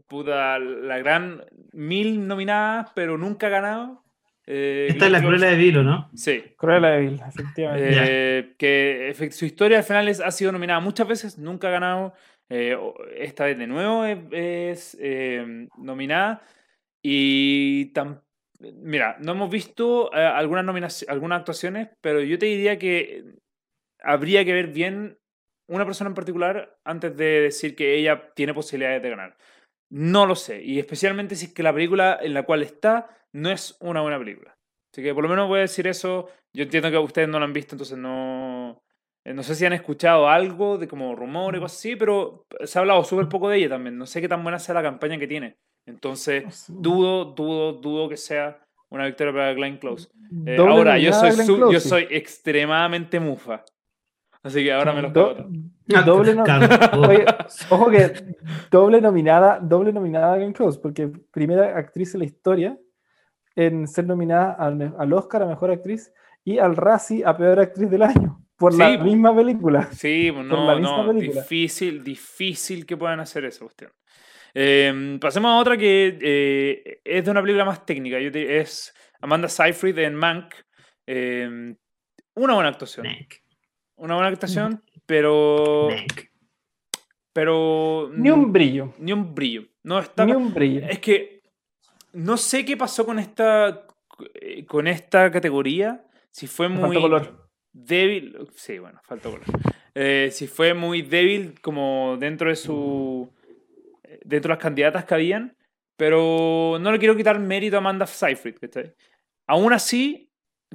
Puta, la gran mil nominadas, pero nunca ha ganado. Eh, Esta es la Cruella de Vil, ¿no? Sí. Cruella de Vil, efectivamente. Eh, que su historia al final ha sido nominada muchas veces, nunca ha ganado. Eh, esta vez de nuevo es, eh, nominada. Y mira, no hemos visto eh, algunas, algunas actuaciones, pero yo te diría que habría que ver bien una persona en particular antes de decir que ella tiene posibilidades de ganar. No lo sé. Y especialmente si es que la película en la cual está no es una buena película. Así que por lo menos voy a decir eso. Yo entiendo que ustedes no lo han visto, entonces no. Eh, no sé si han escuchado algo de como rumores o cosas así, pero se ha hablado súper poco de ella también. No sé qué tan buena sea la campaña que tiene. Entonces, dudo, dudo, dudo que sea una victoria para Glenn Close. Eh, ahora, yo soy, yo soy extremadamente mufa. Así que ahora me lo Do doble [laughs] ojo que doble nominada, doble nominada a Glenn Close, porque primera actriz en la historia en ser nominada al, Oscar a Mejor Actriz y al Razzie a Peor Actriz del Año por la misma película. Sí, [laughs] no, no, difícil, difícil que puedan hacer eso, cuestión. Em, pasemos a otra que eh, es de una película más técnica. es Amanda Seyfried en Mank. Em, una buena actuación. Una buena actuación, pero. Pero. Ni un brillo. Ni un brillo. No está. Ni un brillo. Es que no sé qué pasó con esta, con esta categoría. Si fue muy color. Débil. Sí, bueno, faltó color. Eh, si fue muy débil como dentro de su. dentro de las candidatas que habían. Pero no le quiero quitar mérito a Amanda Seyfried. Aún así,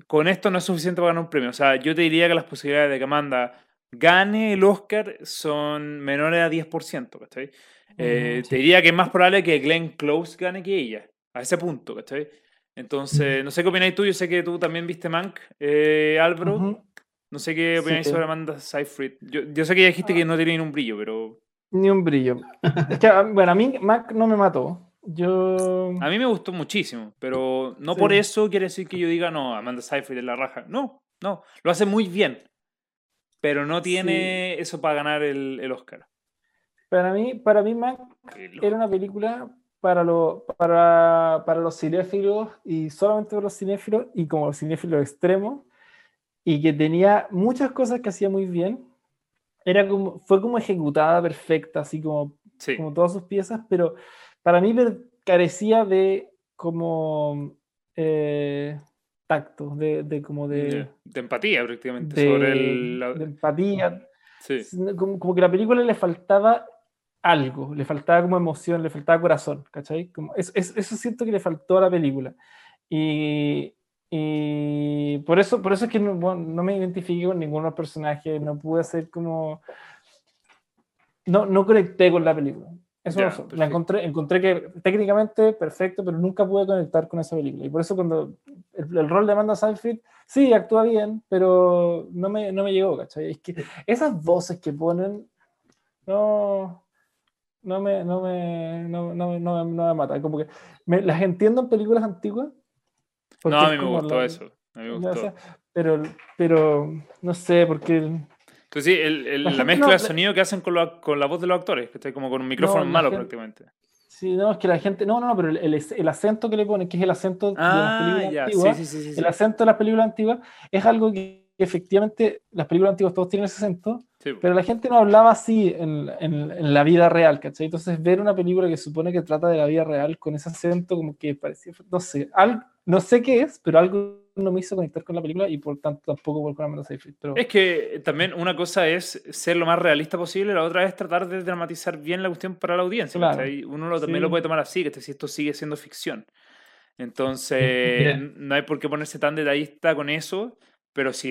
con esto no es suficiente para ganar un premio. O sea, yo te diría que las posibilidades de que Amanda gane el Oscar son menores a 10%, ¿cachai? Eh, te diría que es más probable que Glenn Close gane que ella a ese punto, ¿cachai? Entonces, no sé qué opináis tú, yo sé que tú también viste Mank, eh, Álvaro. No sé qué opináis sobre Amanda Seyfried. Yo, yo, sé que ya dijiste que no tiene ni un brillo, pero... Ni un brillo. es que, ah, bueno, a mí Mank no me mató. Yo... A mí me gustó muchísimo, pero no por eso quiere decir que yo diga, no, Amanda Seyfried es la raja. No, no, lo hace muy bien, pero no tiene eso para ganar el, el, Oscar. Para mí, para mí Mank era una película para, lo, para, para los cinéfilos y solamente para los cinéfilos y como los cinéfilos extremos y que tenía muchas cosas que hacía muy bien. Era como, fue como ejecutada perfecta, así como, como todas sus piezas, pero para mí carecía de como eh, tacto, de, de, como de... De, empatía prácticamente. sobre el... De empatía. Sí. Como, como, que la película le faltaba algo, le faltaba como emoción, le faltaba corazón, ¿cachai? Como, es, eso siento que le faltó a la película. Y, y por, eso, por eso es que no, no me identifiqué con ninguno de los personajes, no pude hacer como... No, no conecté con la película. Eso no, la encontré, encontré que técnicamente perfecto, pero nunca pude conectar con esa película. Y por eso cuando el, rol de Amanda Seyfried, sí, actúa bien, pero no me, no me llegó, ¿cachai? Es que esas voces que ponen, no, no me, no me, no, no, no, me mata. Como que me, las entiendo en películas antiguas. No, a mí me gustó eso. A mí me gustó. Pero, pero no sé, porque... Entonces, sí, el, el, la, mezcla de sonido que hacen con, lo, con la voz de los actores, que está como con un micrófono malo prácticamente. Sí, no, es que la gente. No, no, no, pero el, el, acento que le ponen, que es el acento de las ah, películas antiguas, sí, sí, sí, el acento de las películas antiguas, es algo que efectivamente las películas antiguas todos tienen ese acento, pero la gente no hablaba así en, en, la vida real, ¿cachai? Entonces ver una película que supone que trata de la vida real con ese acento como que parecía, no sé, algo, no sé qué es, pero algo no me hizo conectar con la película y por tanto tampoco por con Amanda Seyfried. Pero... Es que también una cosa es ser lo más realista posible, la otra es tratar de dramatizar bien la cuestión para la audiencia. Uno lo, también lo puede tomar así, que si esto sigue siendo ficción. Entonces, [laughs] no hay por qué ponerse tan detallista con eso pero si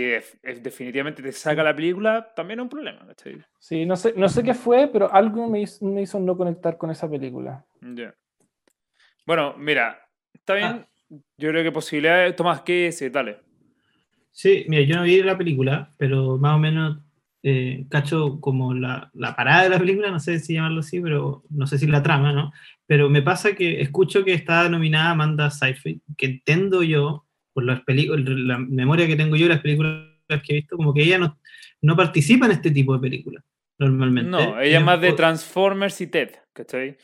definitivamente te saca la película, también es un problema, ¿cachai? Sí, no sé, no sé qué fue, pero algo me hizo, me hizo no conectar con esa película. Bueno, mira, está bien. Ah. Yo creo que posibilidades. Tomás, ¿qué es? Dale. Sí, mira, yo no vi la película, pero más o menos eh, cacho como la, la, parada de la película, no sé si llamarlo así, pero no sé si la trama, ¿no? Pero me pasa que escucho que está nominada Amanda Seyfried, que entiendo yo por las películas, la memoria que tengo yo, las películas que he visto, como que ella no, no participa en este tipo de películas, normalmente. No, ella es más de Transformers y Ted, ¿cachai?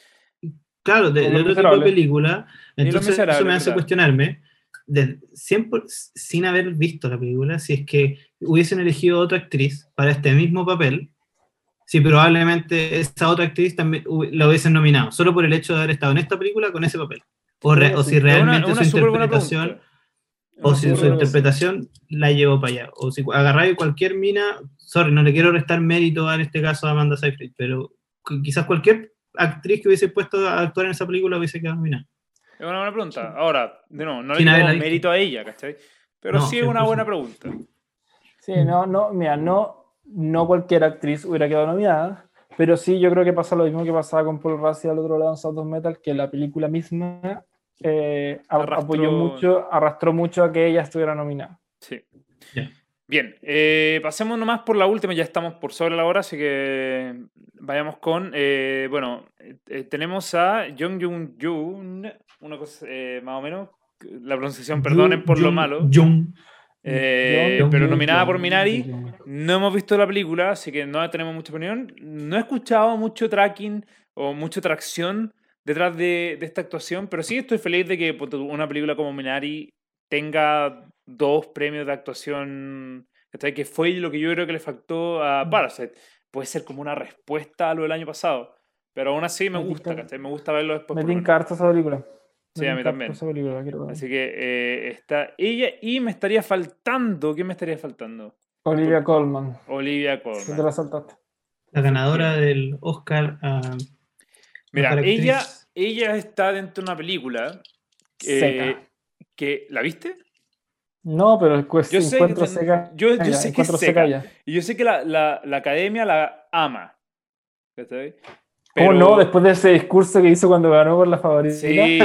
Claro, de, otro tipo de película. Entonces eso me hace cuestionarme, de, siempre, sin haber visto la película, si es que hubiesen elegido otra actriz para este mismo papel, si probablemente esa otra actriz también la hubiesen nominado, solo por el hecho de haber estado en esta película con ese papel. O, o si realmente su interpretación o si su interpretación la llevó para allá. O si agarráis cualquier mina, sorry, no le quiero restar mérito en este caso a Amanda Seyfried, pero quizás cualquier actriz que hubiese puesto a actuar en esa película hubiese quedado nominada. Es una buena pregunta. Ahora, de no, no le damos mérito a ella, ¿cachai? Pero sí es una buena pregunta. Sí, no, no, mira, no, no cualquier actriz hubiera quedado nominada, pero sí yo creo que pasa lo mismo que pasaba con Paul Rassi al otro lado en Sound of Metal, que la película misma eh, apoyó mucho, arrastró mucho a que ella estuviera nominada. Sí. Bien, eh, pasemos nomás por la última, ya estamos por sobre la hora, así que vayamos con, eh, bueno, eh, tenemos a Jung Jung Jun, una cosa más o menos, la pronunciación, perdonen por lo malo. Jung. pero nominada por Minari. No hemos visto la película, así que no tenemos mucha opinión. No he escuchado mucho tracking o mucha tracción detrás de, de esta actuación, pero sí estoy feliz de que una película como Minari tenga dos premios de actuación, que fue lo que yo creo que le faltó a Parasite. Puede ser como una respuesta a lo del año pasado, pero aún así me, gusta, Me gusta verlo después. Me tinca esa película. Sí, a mí también. Así que eh, está ella y me estaría faltando, ¿qué me estaría faltando? Olivia Colman. Olivia Colman. Te la saltaste. La ganadora del Oscar Mira, ella, ella está dentro de una película eh, que, ¿la viste? No, pero el yo sé que, seca. Yo, yo sé que seca. Y yo sé que la, la, la academia la ama. Pero... ¿Cómo no? Después de ese discurso que hizo cuando ganó por la favorita. Sí.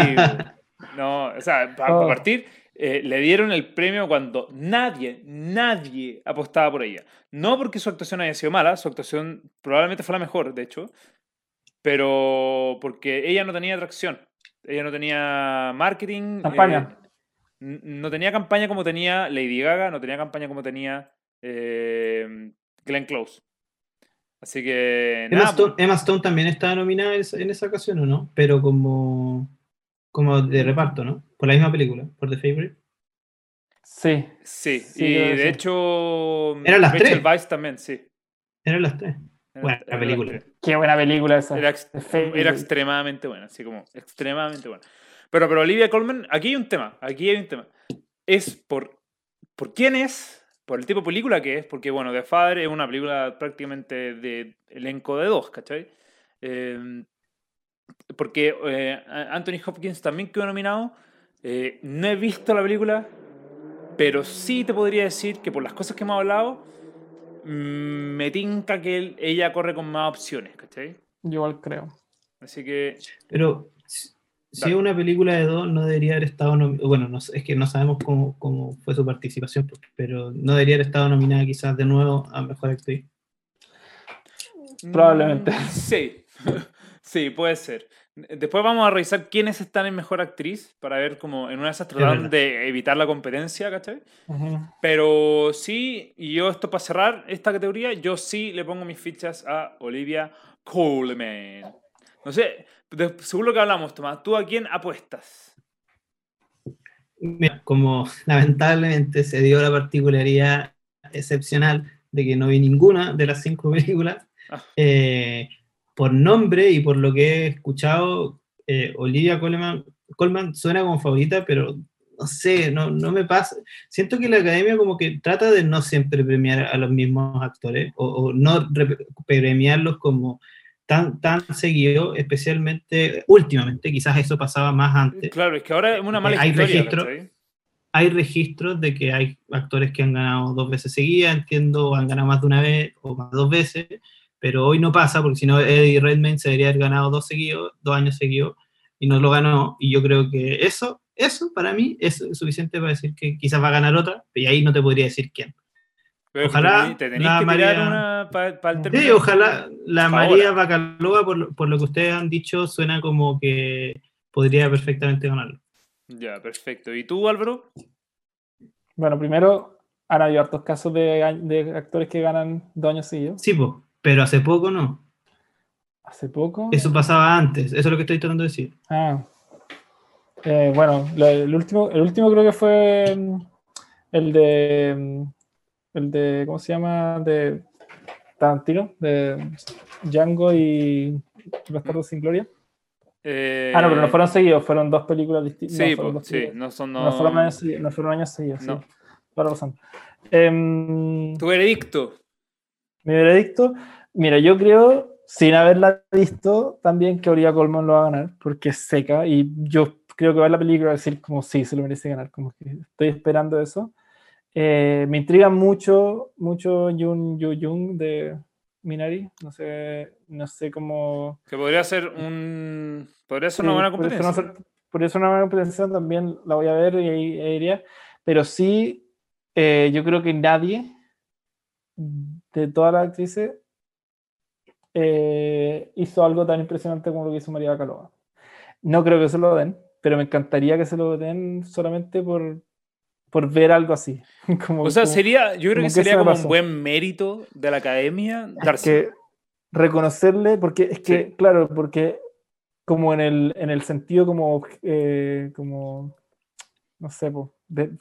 no, o sea, para oh. partir, eh, le dieron el premio cuando nadie, nadie apostaba por ella. No porque su actuación haya sido mala, su actuación probablemente fue la mejor, de hecho, pero porque ella no tenía atracción. Ella no tenía marketing. Campaña. Eh, no tenía campaña como tenía Lady Gaga, no tenía campaña como tenía eh, Glenn Close. Así que. Emma, Stone, Emma, Stone, también estaba nominada en esa, ocasión, ¿o no? Pero como, como de reparto, ¿no? Por la misma película, por The Favorite. Sí. Sí, y de hecho. Eran las Rachel tres. Vice también, sí. Eran las tres. Buena película. Qué buena película esa. Era, era extremadamente buena, así como extremadamente buena. Pero, pero Olivia Colman, aquí hay un tema, aquí hay un tema. Es por, por quién es, por el tipo de película que es, porque bueno, The Father es una película prácticamente de elenco de dos, ¿cachai? Em, porque eh, Anthony Hopkins también quedó nominado. Eh, no he visto la película, pero sí te podría decir que por las cosas que hemos hablado, me tinca que ella corre con más opciones, ¿cachai? Yo igual creo. Así que. Pero si es una película de dos, no debería haber estado nominada. Bueno, no, es que no sabemos cómo, cómo, fue su participación, pero no debería haber estado nominada quizás de nuevo a mejor actriz. Probablemente. Mm, sí, [laughs] sí, puede ser. Después vamos a revisar quiénes están en mejor actriz para ver cómo en una de esas trataron de evitar la competencia, ¿cachai? Pero sí, y yo esto para cerrar esta categoría, yo sí le pongo mis fichas a Olivia Colman. No sé, según lo que hablamos, Tomás, ¿tú a quién apuestas? Mira, como lamentablemente se dio la particularidad excepcional de que no vi ninguna de las cinco [laughs] películas, ah. eh, por nombre y por lo que he escuchado, eh, Olivia Colman, Colman suena como favorita, pero no sé, no, no me pasa. Siento que la academia como que trata de no siempre premiar a los mismos actores o, o no premiarlos como tan, tan seguido, especialmente últimamente, quizás eso pasaba más antes. Claro, es que ahora es una mala hay historia. hay registros de que hay actores que han ganado dos veces seguidas, entiendo, han ganado más de una vez o más de dos veces, pero hoy no pasa, porque si no Eddie Redmayne se debería haber ganado dos seguidos, dos años seguidos, y no lo ganó, y yo creo que eso, eso para mí es suficiente para decir que quizás va a ganar otra, y ahí no te podría decir quién ojalá la María, sí, ojalá la María Bacalova, por, por, lo que ustedes han dicho, suena como que podría perfectamente ganarlo. Ya, perfecto. ¿Y tú, Álvaro? Bueno, primero, han habido hartos casos de, de actores que ganan dos años seguidos. Sí, pero hace poco no. ¿Hace poco? Eso pasaba antes, eso es lo que estoy tratando de decir. Ah. Eh, bueno, el, último, el último creo que fue mm, el de mm, el de, ¿cómo se llama? De Tarantino, de Django y Bastardo sin Gloria. Eh, ah, no, pero no fueron seguidos, fueron dos películas distintas. Sí, no, pues, sí, no son. No... fueron años, no fueron años seguidos, no. sí. Para Eh, ¿Tu veredicto? Mi veredicto, mira, yo creo sin haberla visto, también que Olivia Colman lo va a ganar, porque es seca, y yo creo que va a la película a decir como sí, se lo merece ganar, como que estoy esperando eso. Eh, me intriga mucho, mucho Jun Yu Jung de Minari, no sé, no sé cómo... Que podría ser un... Podría ser una buena competencia. Podría ser una buena competencia, también la voy a ver y ahí iría, pero sí, eh, yo creo que nadie de todas las actrices eh, hizo algo tan impresionante como lo que hizo María Bacalova. No creo que se lo den, pero me encantaría que se lo den solamente por, por ver algo así. [laughs] Como, o sea, sería, yo creo que sería como un buen mérito de la academia darse. reconocerle, porque es que, claro, porque como en el, en el sentido como, eh, como no sé,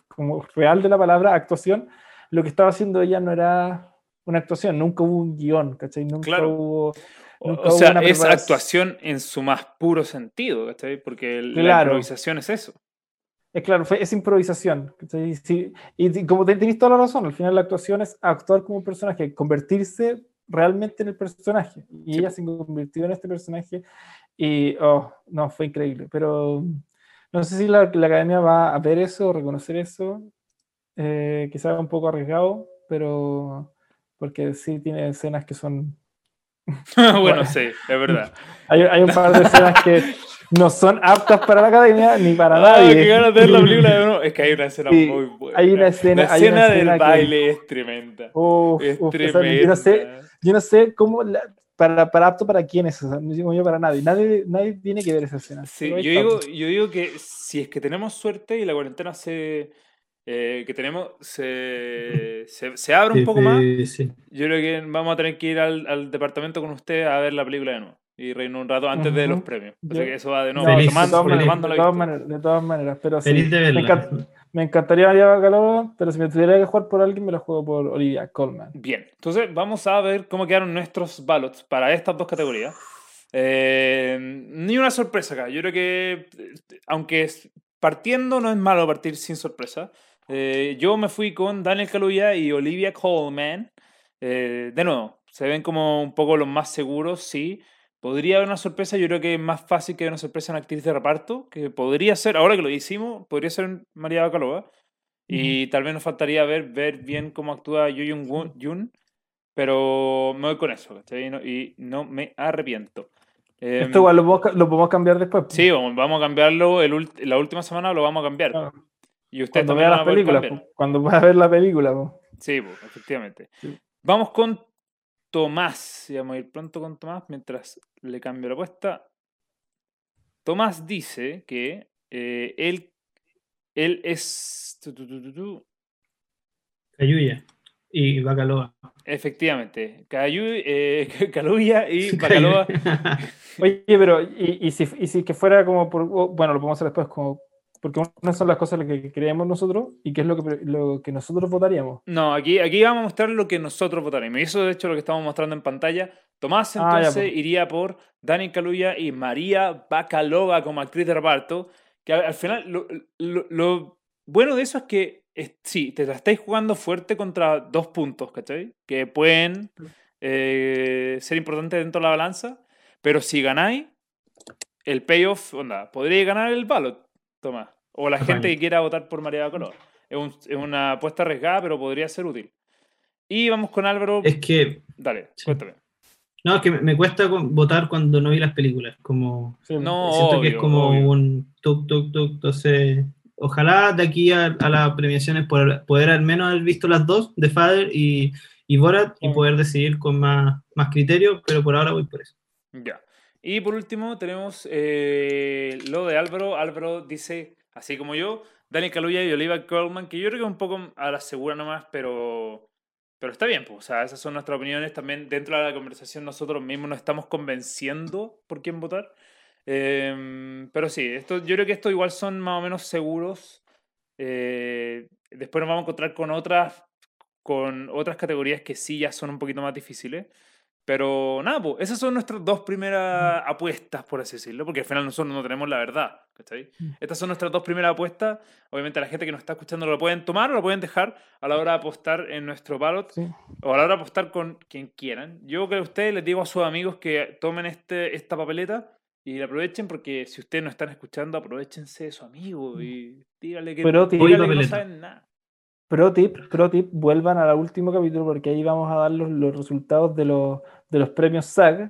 como real de la palabra, actuación, lo que estaba haciendo ella no era una actuación, nunca hubo un guion, ¿cachai? Nunca hubo... o sea, es actuación en su más puro sentido, ¿cachai? Porque la improvisación es eso. Es claro, es improvisación. y, como tenéis toda la razón, al final la actuación es actuar como un personaje, convertirse realmente en el personaje. Y ella se convirtió en este personaje y, oh, no, fue increíble. Pero no sé si la, academia va a ver eso, reconocer eso. Eh, quizá un poco arriesgado, pero porque sí tiene escenas que son... [laughs] bueno, sí, es verdad. [laughs] Hay, hay, un par de escenas que no son aptas para la academia ni para ah, nadie. Que ganas de ver la película Es que hay una escena muy buena. Hay una escena, la escena, del baile es tremenda. es tremenda. yo, no sé, yo no sé cómo... para, para apto para quién es no digo yo para nadie. nadie. Nadie tiene que ver esa escena. Sí, yo digo, yo digo que si es que tenemos suerte y la cuarentena se eh, que tenemos se, se, se abre un poco más, yo creo que vamos a tener que ir al, al, departamento con usted a ver la película de nuevo y reírnos un rato antes de los premios. Así que eso va de nuevo. de, todas maneras, de, todas maneras, pero sí, me, encantaría María Bacalova, pero si me tuviera que jugar por alguien, me lo juego por Olivia Colman. Bien, entonces vamos a ver cómo quedaron nuestros ballots para estas dos categorías. Eh, ni una sorpresa acá. Yo creo que, aunque partiendo no es malo partir sin sorpresa, eh, yo me fui con Daniel Kaluuya y Olivia Colman. Eh, de nuevo, se ven como un poco los más seguros, sí. Podría haber una sorpresa, yo creo que es más fácil que una sorpresa en actriz de reparto, que podría ser, ahora que lo hicimos, podría ser María Bacalova. Y tal vez nos faltaría ver, ver bien cómo actúa Yoo Jung Jun, pero me voy con eso, Y no, me arrepiento. Esto em, igual lo podemos, cambiar después. Sí, vamos, a cambiarlo, el, la última semana lo vamos a cambiar. Y usted cuando vea las películas, cuando va a ver la película. Sí, efectivamente. Vamos con Tomás. Y vamos a ir pronto con Tomás mientras le cambio la apuesta. Tomás dice que eh, él, él es. Cayuya y Bacaloa. Efectivamente, Cayu, eh, [laughs] Caluya y Bacaloa. [laughs] Oye, pero, ¿y, y, si, y si que fuera como por. Bueno, lo podemos hacer después, como porque una son las cosas que creemos nosotros y qué es lo que, lo que nosotros votaríamos. No, aquí, aquí vamos a mostrar lo que nosotros votaríamos. Y eso, de hecho, lo que estamos mostrando en pantalla. Tomás, ah, entonces, iría por Dani Caluya y María Bacalova como actriz de reparto. Que al, final, lo, bueno de eso es que sí, te la estáis jugando fuerte contra dos puntos, ¿cachai? Que pueden eh, ser importantes dentro de la balanza. Pero si ganáis, el payoff, onda, podríais ganar el ballot, Tomás. O la gente que quiera votar por María Color. Es, es, una apuesta arriesgada, pero podría ser útil. Y vamos con Álvaro. Es que. Dale, cuéntame. No, es que me cuesta votar cuando no vi las películas. Como, no, siento que es como un tuk, tuk, tuk. Entonces, ojalá de aquí a, a las premiaciones poder, poder, al menos haber visto las dos, de Father y, y Borat, y poder decidir con más, más criterio, pero por ahora voy por eso. Ya. Y por último tenemos eh, lo de Álvaro. Álvaro dice así como yo, Daniel Kaluuya y Oliva Colman, que yo creo que un poco a la segura nomás, pero, pero está bien, pues, o sea, esas son nuestras opiniones. También dentro de la conversación nosotros mismos nos estamos convenciendo por quién votar. Em, pero sí, esto, yo creo que estos igual son más o menos seguros. Eh, después nos vamos a encontrar con otras, con otras categorías que sí ya son un poquito más difíciles. Pero nada, pues, esas son nuestras dos primeras apuestas, por así decirlo, porque al final nosotros no tenemos la verdad. Mm. Estas son nuestras dos primeras apuestas. Obviamente la gente que nos está escuchando lo pueden tomar o lo pueden dejar a la hora de apostar en nuestro ballot o a la hora de apostar con quien quieran. Yo que a ustedes les digo a sus amigos que tomen este, esta papeleta y la aprovechen porque si ustedes no están escuchando, aprovechense de su amigo mm. y díganle que, Pero, díganle que no saben nada. Pro tip, pro tip, vuelvan al último capítulo porque ahí vamos a dar los, los resultados de los, de los premios SAG,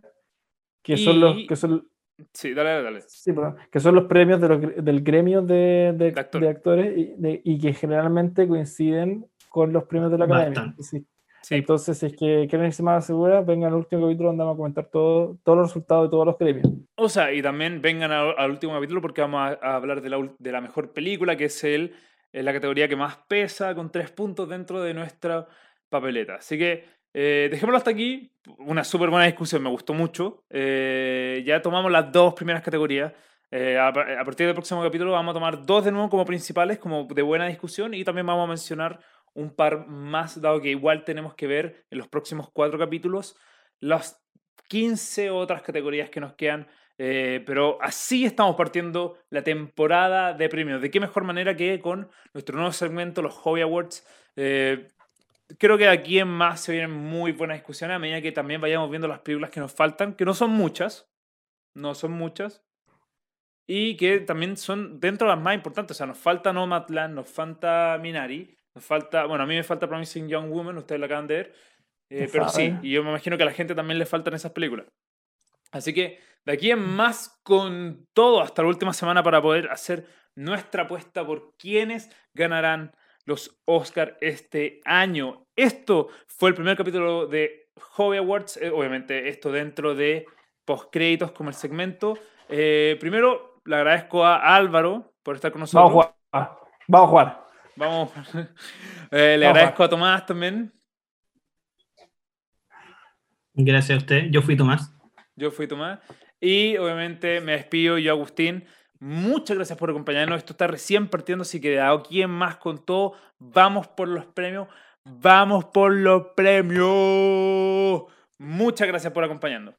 que son los que son Sí, dale, dale. Sí, que son los premios de los, del gremio de, de, de, actores y, y, que generalmente coinciden con los premios de la academia. Sí. Entonces, si es que quieren irse más segura, vengan al último capítulo donde vamos a comentar todo, todos los resultados de todos los premios. O sea, y también vengan al, último capítulo porque vamos a, a hablar de la, de la, mejor película, que es el es la categoría que más pesa, con tres puntos dentro de nuestra papeleta. Así que eh, dejémoslo hasta aquí. Una súper buena discusión, me gustó mucho. Eh, ya tomamos las dos primeras categorías. Eh, a, partir del próximo capítulo vamos a tomar dos de nuevo como principales, como de buena discusión, y también vamos a mencionar un par más, dado que igual tenemos que ver en los próximos cuatro capítulos las 15 otras categorías que nos quedan eh, pero así estamos partiendo la temporada de premios. ¿De qué mejor manera que con nuestro nuevo segmento, los Hobby Awards? Eh, creo que aquí en más se vienen muy buenas discusiones a medida que también vayamos viendo las películas que nos faltan, que no son muchas, no son muchas, y que también son dentro de las más importantes. O sea, nos falta Nomadland, nos falta Minari, nos falta, bueno, a mí me falta Promising Young Woman, ustedes la acaban de ver, eh, pero sí, y yo me imagino que a la gente también le faltan esas películas. Así que de aquí en más con todo hasta la última semana para poder hacer nuestra apuesta por quiénes ganarán los Oscar este año. Esto fue el primer capítulo de Hobby Awards, eh, obviamente esto dentro de postcréditos como el segmento. Eh, primero, le agradezco a Álvaro por estar con nosotros. Vamos a jugar. Vamos a jugar. Vamos. [laughs] Eh, le agradezco a Tomás también. Gracias a usted. Yo fui Tomás. Yo fui Tomás. Y obviamente me despido yo, Agustín. Muchas gracias por acompañarnos. Esto está recién partiendo, así que de aquí más con todo, vamos por los premios. Vamos por los premios. Muchas gracias por acompañarnos.